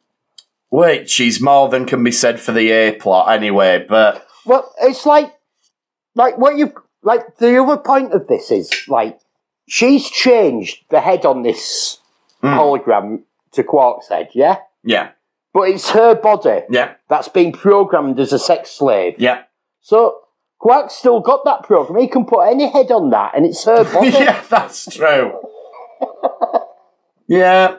which is more than can be said for the A plot, anyway. But Well, it's like, like what you like. The other point of this is like she's changed the head on this hmm. hologram to Quark's head, yeah. yeah, But it's her body yeah, that's been programmed as a sex slave. yeah, So Quark's still got that program. He can put any head on that, and it's her body. yeah, that's true. yeah,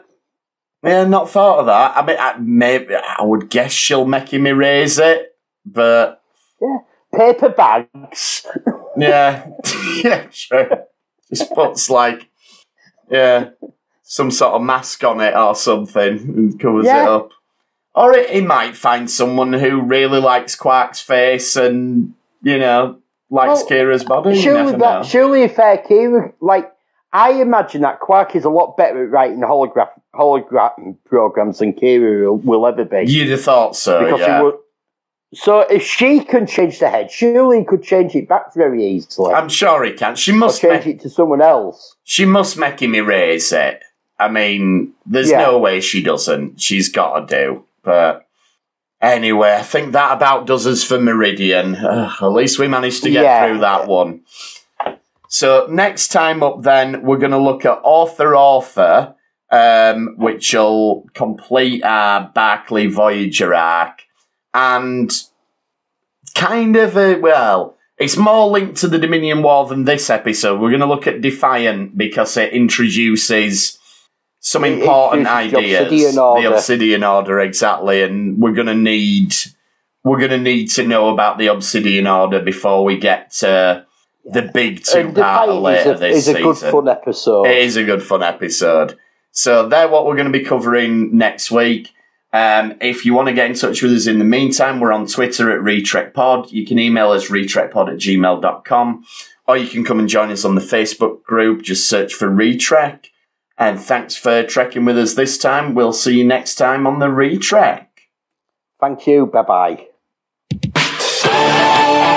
yeah, not thought of that. I mean, I, maybe I would guess she'll make him erase it, but yeah, Paper bags. yeah, yeah, true. Just puts like, yeah, some sort of mask on it or something and covers it up. Or it, he might find someone who really likes Quark's face and you know likes Well, Kira's body. Surely that. know. Surely if uh, Kira, like I imagine that Quark is a lot better at writing holograph hologram programs than Kira will, will ever be. You'd have thought so. because yeah. So if she can change the head, surely he could change it back very easily. I'm sure he can. She or must change make, it to someone else. she must make him erase it. I mean, there's Yeah. no way she doesn't. She's got to do. But anyway, I think that about does us for Meridian. Ugh, at least we managed to get Yeah. through that one. So next time up, then we're going to look at author author, um, which will complete our Barclay Voyager arc, and kind of a well. It's more linked to the Dominion War than this episode. We're going to look at Defiant because it introduces some It important introduces the ideas. Obsidian Order. The Obsidian Order, exactly, and we're going to need we're going to need to know about the Obsidian Order before we get to the big two part later is a, this is a season. good fun episode. It is a good fun episode. So they're what we're going to be covering next week. Um, if you want to get in touch with us in the meantime, we're on Twitter at RetrekPod. You can email us retrekpod at gmail.com or you can come and join us on the Facebook group. Just search for Retrek. And thanks for trekking with us this time. We'll see you next time on the Retrek. Thank you. Bye bye.